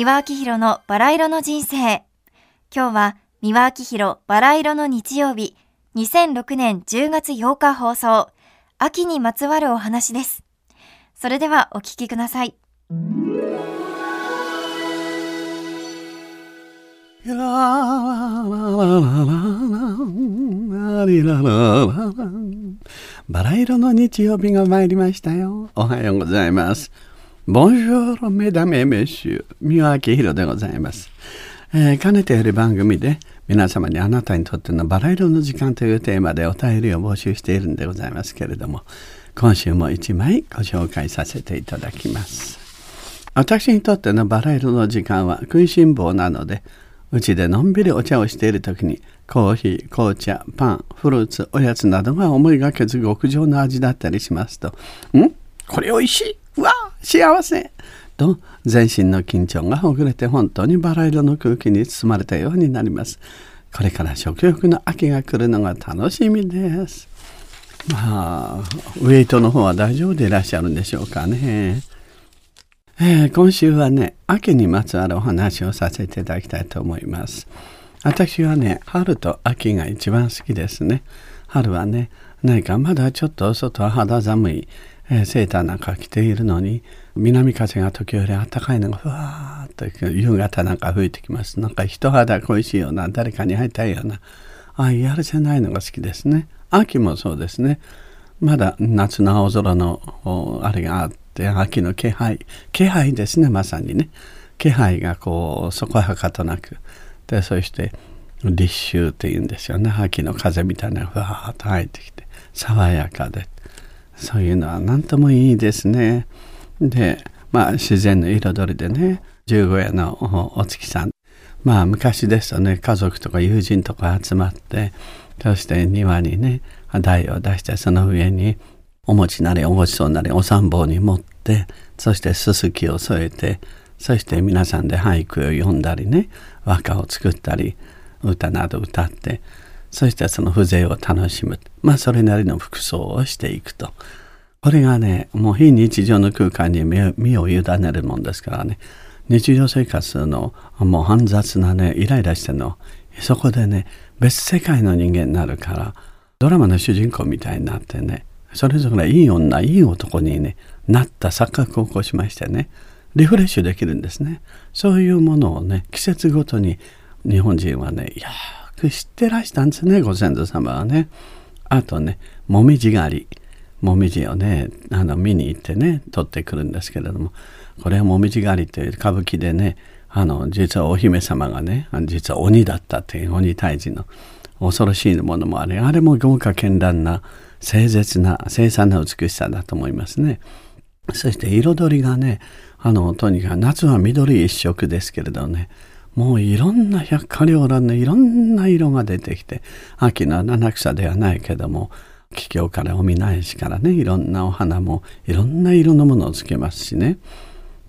三輪明宏のバラ色の人生。今日は三輪明宏バラ色の日曜日、2006年10月8日放送、秋にまつわるお話です。それではお聞きください。バラ色の日曜日が参りましたよ。おはようございます。ボンジョーロメダメメッシュ、三輪明宏でございます。えー、かねてより番組で皆様にあなたにとってのバラ色の時間というテーマでお便りを募集しているんでございますけれども、今週も1枚ご紹介させていただきます。私にとってのバラ色の時間は食いしん坊なので、うちでのんびりお茶をしている時にコーヒー、紅茶、パン、フルーツ、おやつなどが思いがけず極上の味だったりしますと、ん？これおいしいわ幸せと全身の緊張がほぐれて本当にバラ色の空気に包まれたようになります。これから食欲の秋が来るのが楽しみです。まあ、ウェイトの方は大丈夫でいらっしゃるんでしょうかね。えー、今週はね、秋にまつわるお話をさせていただきたいと思います。私はね、春と秋が一番好きですね。春はね、何かまだちょっと外は肌寒い、えー、セーターなんか着ているのに、南風が時折暖かいのがふわーっと夕方なんか吹いてきます。なんか人肌恋しいような、誰かに会いたいような、ああやるせないのが好きですね。秋もそうですね。まだ夏の青空のあれがあって秋の気配気配ですねまさにね気配がこうそこはかとなくでそして立秋っていうんですよね秋の風みたいなのがふわーっと入ってきて爽やかでそういうのは何ともいいですね。でまあ自然の彩りでね十五夜のお月さん。まあ昔ですとね家族とか友人とか集まってそして庭にね台を出してその上にお餅なりお餅そうなりお三棒に持ってそしてすすきを添えてそして皆さんで俳句を読んだりね和歌を作ったり歌など歌ってそしてその風情を楽しむ。まあそれなりの服装をしていくと。これがねもう非日常の空間に身を委ねるもんですからね。日常生活のもう煩雑なねイライラしての。そこでね別世界の人間になるからドラマの主人公みたいになってねそれぞれいい女いい男に、ね、なった錯覚を起こしましてねリフレッシュできるんですね。そういうものをね季節ごとに日本人はねよ知ってらしたんですねご先祖様はね。あとねもみじ狩り。もみじをねあの見に行ってね取ってくるんですけれども。これはもみじ狩りという歌舞伎でねあの実はお姫様がね実は鬼だったっていう鬼退治の恐ろしいものもあれあれも豪華絢爛な清絶な凄惨な美しさだと思いますね。そして彩りがねあのとにかく夏は緑一色ですけれどねもういろんな百花繚乱のいろんな色が出てきて秋の七草ではないけども桔梗からおみなえしからねいろんなお花もいろんな色のものをつけますしね。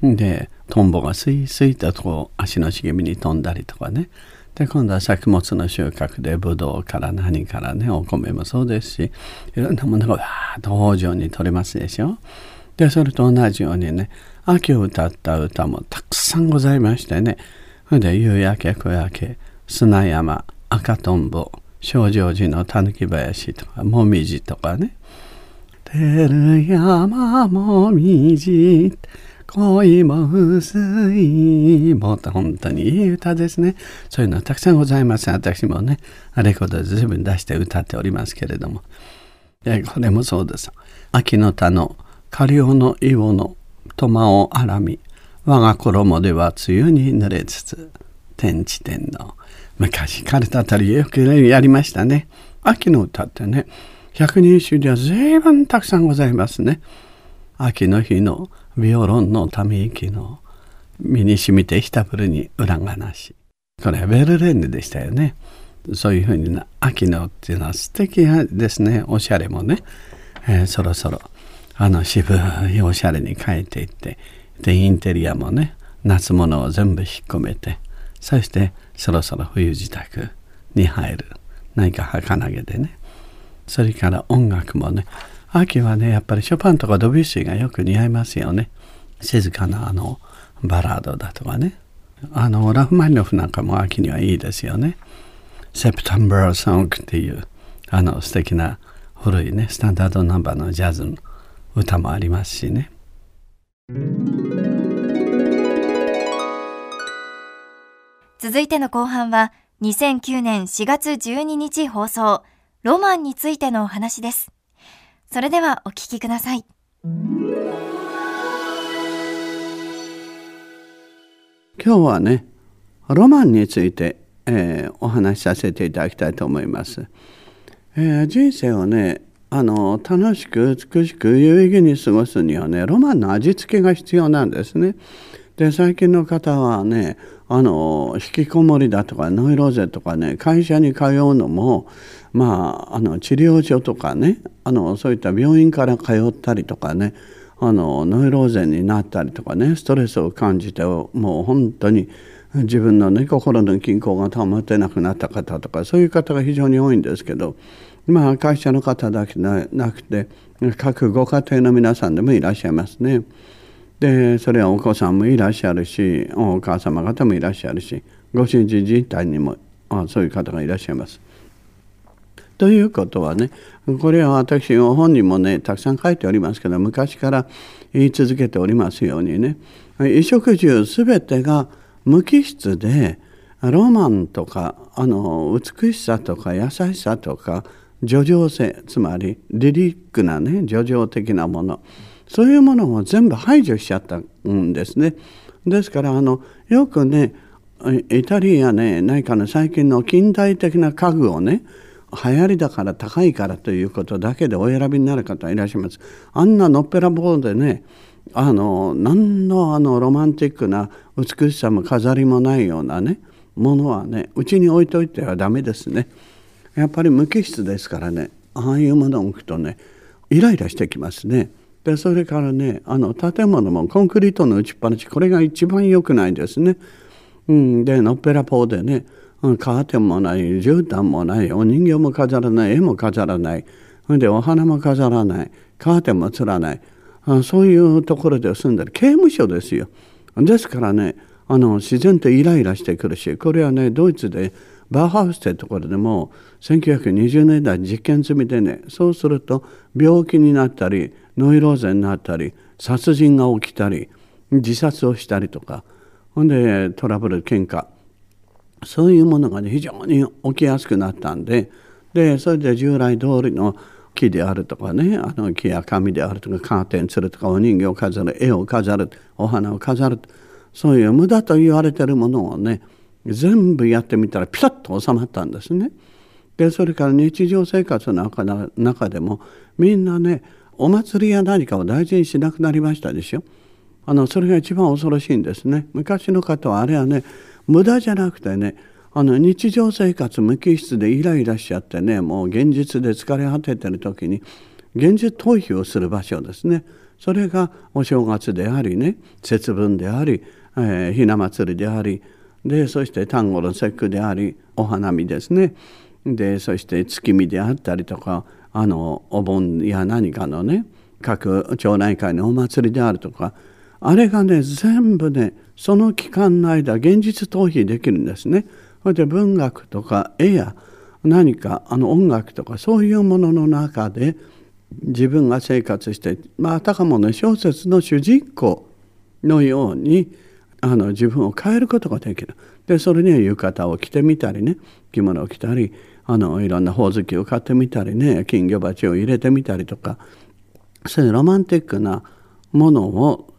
でトンボがスイスイとこう足の茂みに飛んだりとかね。で今度は作物の収穫でブドウから何からねお米もそうですしいろんなものがわーっと豊穣に取れますでしょ。でそれと同じようにね秋を歌った歌もたくさんございましてね。それで夕焼け小焼け砂山赤とんぼ少女寺のたぬき林とかもみじとかね「てる山もみじ」恋も薄いもう本当にいい歌ですね。そういうのはたくさんございます。私もね、レコードで随分出して歌っておりますけれども。これもそうです。秋の田の下流の硫黄のトマをあらみ、我が衣では梅雨に濡れつつ、天地天皇。昔、カルタたりよくやりましたね。秋の歌ってね、百人一首では随分たくさんございますね。秋の日のビオロンのため息の身に染みてひたぶるに裏がなしこれはベルレンヌでしたよねそういうふうにな秋のっていうのは素敵ですねおしゃれもね、えー、そろそろあの渋いおしゃれに変えていってでインテリアもね夏物を全部引っ込めてそしてそろそろ冬支度に入る何か儚げでねそれから音楽もね秋はねやっぱりショパンとかドビュッシーがよく似合いますよね静かなあのバラードだとかねあのラフマニノフなんかも秋にはいいですよね。September Song っていうあの素敵な古いねスタンダードナンバーのジャズの歌もありますしね。続いての後半は2009年4月12日放送ロマンについてのお話です。それではお聞きください。今日はねロマンについて、えー、お話しさせていただきたいと思います。えー、人生をねあの楽しく美しく有意義に過ごすにはねロマンの味付けが必要なんですね。で最近の方はねあの引きこもりだとかノイローゼとかね会社に通うのもまああの治療所とかねあのそういった病院から通ったりとかねあのノイローゼになったりとかねストレスを感じてもう本当に自分のね心の均衡が保てなくなった方とかそういう方が非常に多いんですけどまあ会社の方だけでなくて各ご家庭の皆さんでもいらっしゃいますね。でそれはお子さんもいらっしゃるしお母様方もいらっしゃるしご主人自体にもあそういう方がいらっしゃいます。ということはねこれは私本人もねたくさん書いておりますけど昔から言い続けておりますようにね衣食住全てが無機質でロマンとかあの美しさとか優しさとか叙情性つまりリリックなね叙情的なものそういうものを全部排除しちゃったんですね。ですからあのよくねイタリアね何かの最近の近代的な家具をね流行りだから高いからということだけでお選びになる方いらっしゃいます。あんなのっぺらぼうでねあの何のあのロマンティックな美しさも飾りもないようなねものはねうちに置いといてはダメですね。やっぱり無機質ですからねああいうものを置くとねイライラしてきますね。でそれからねあの建物もコンクリートの打ちっぱなしこれが一番良くないですね。うん、でのっぺらぽうでねカーテンもない絨毯もないお人形も飾らない絵も飾らないでお花も飾らないカーテンもつらないあそういうところで住んでる刑務所ですよですからねあの自然とイライラしてくるしこれはねドイツでバーハウスというところでも1920年代実験済みでねそうすると病気になったりノイローゼになったり殺人が起きたり自殺をしたりとかほんでトラブル喧嘩。そういうものがね非常に起きやすくなったんででそれで従来通りの木であるとかねあの木や紙であるとかカーテンするとかお人形を飾る絵を飾るお花を飾るそういう無駄と言われてるものをね全部やってみたらピタッと収まったんですね。でそれから日常生活の中でもみんなねお祭りや何かを大事にしなくなりましたでしょ。あのそれが一番恐ろしいんですね。昔の方はあれはね無駄じゃなくてねあの日常生活無機質でイライラしちゃってねもう現実で疲れ果ててる時に現実逃避をする場所ですねそれがお正月でありね節分であり、えー、ひな祭りでありでそして端午の節句でありお花見ですねでそして月見であったりとかあのお盆や何かのね各町内会のお祭りであるとかあれがね全部ねその期間の間現実逃避できるんですね。それで文学とか絵や何かあの音楽とかそういうものの中で自分が生活してまああたかもね小説の主人公のようにあの自分を変えることができる。でそれには浴衣を着てみたりね着物を着たりあのいろんなほおずきを買ってみたりね金魚鉢を入れてみたりとかそういうロマンティックなものを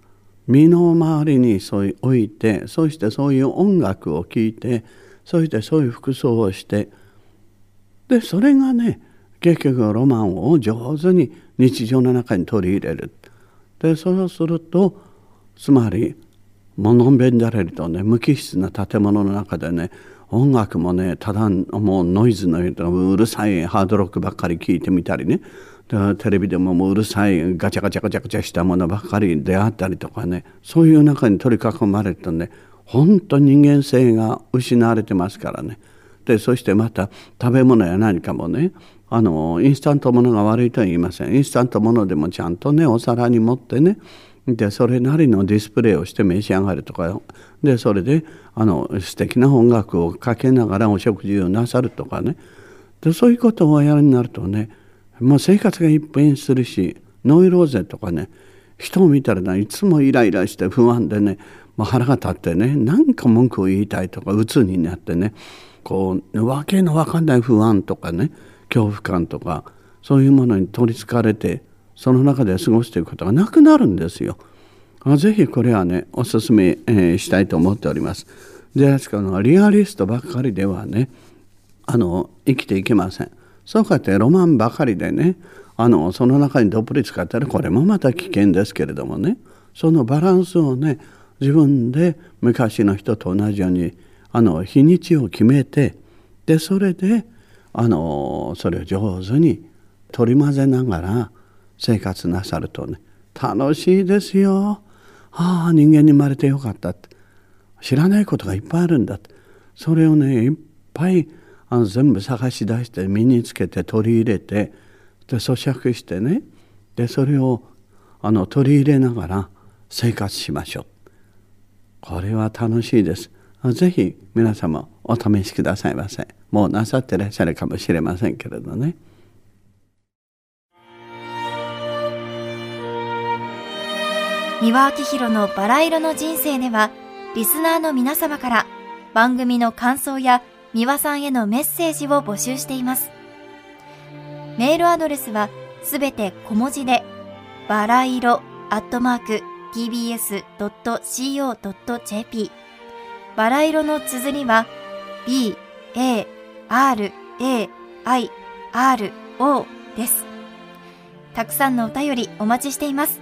身の回りにそう置いてそしてそういう音楽を聴いてそしてそういう服装をしてでそれがね結局ロマンを上手に日常の中に取り入れるでそうするとつまり物んべんだれるとね無機質な建物の中でね音楽もねただもうノイズのうるさいハードロックばっかり聴いてみたりね。テレビでももううるさいガチャガチャガチャガチャしたものばっかりであったりとかね。そういう中に取り囲まれるとね本当人間性が失われてますからね。でそしてまた食べ物や何かもねあのインスタントものが悪いとは言いません。インスタントものでもちゃんとねお皿に盛ってねでそれなりのディスプレイをして召し上がるとか。でそれであの素敵な音楽をかけながらお食事をなさるとかね。でそういうことをやるになるとねもう生活が一変するしノイローゼとかね人を見たらねいつもイライラして不安でね、まあ、腹が立ってね何か文句を言いたいとか鬱になってねこう訳の分かんない不安とかね恐怖感とかそういうものに取りつかれてその中で過ごしていくことがなくなるんですよ。ぜひこれはねおすすめ、えー、したいと思っております。ですからリアリストばっかりではねあの生きていけません。そうかってロマンばかりでねあのその中にどっぷり使ったらこれもまた危険ですけれどもねそのバランスをね自分で昔の人と同じようにあの日にちを決めてでそれであのそれを上手に取り混ぜながら生活なさるとね楽しいですよ。ああ人間に生まれてよかったって。知らないことがいっぱいあるんだって。それをねいっぱいあの全部探し出して身につけて取り入れてで咀嚼してねでそれをあの取り入れながら生活しましょう。これは楽しいです。ぜひ皆様お試しくださいませ。もうなさってらっしゃるかもしれませんけれどね。三輪明宏のバラ色の人生ではリスナーの皆様から番組の感想や三輪さんへのメッセージを募集しています。メールアドレスはすべて小文字で、バラ色アットマーク tbs.co.jp バラ色の綴りは b, a, r, a, i, r, o です。たくさんのお便りお待ちしています。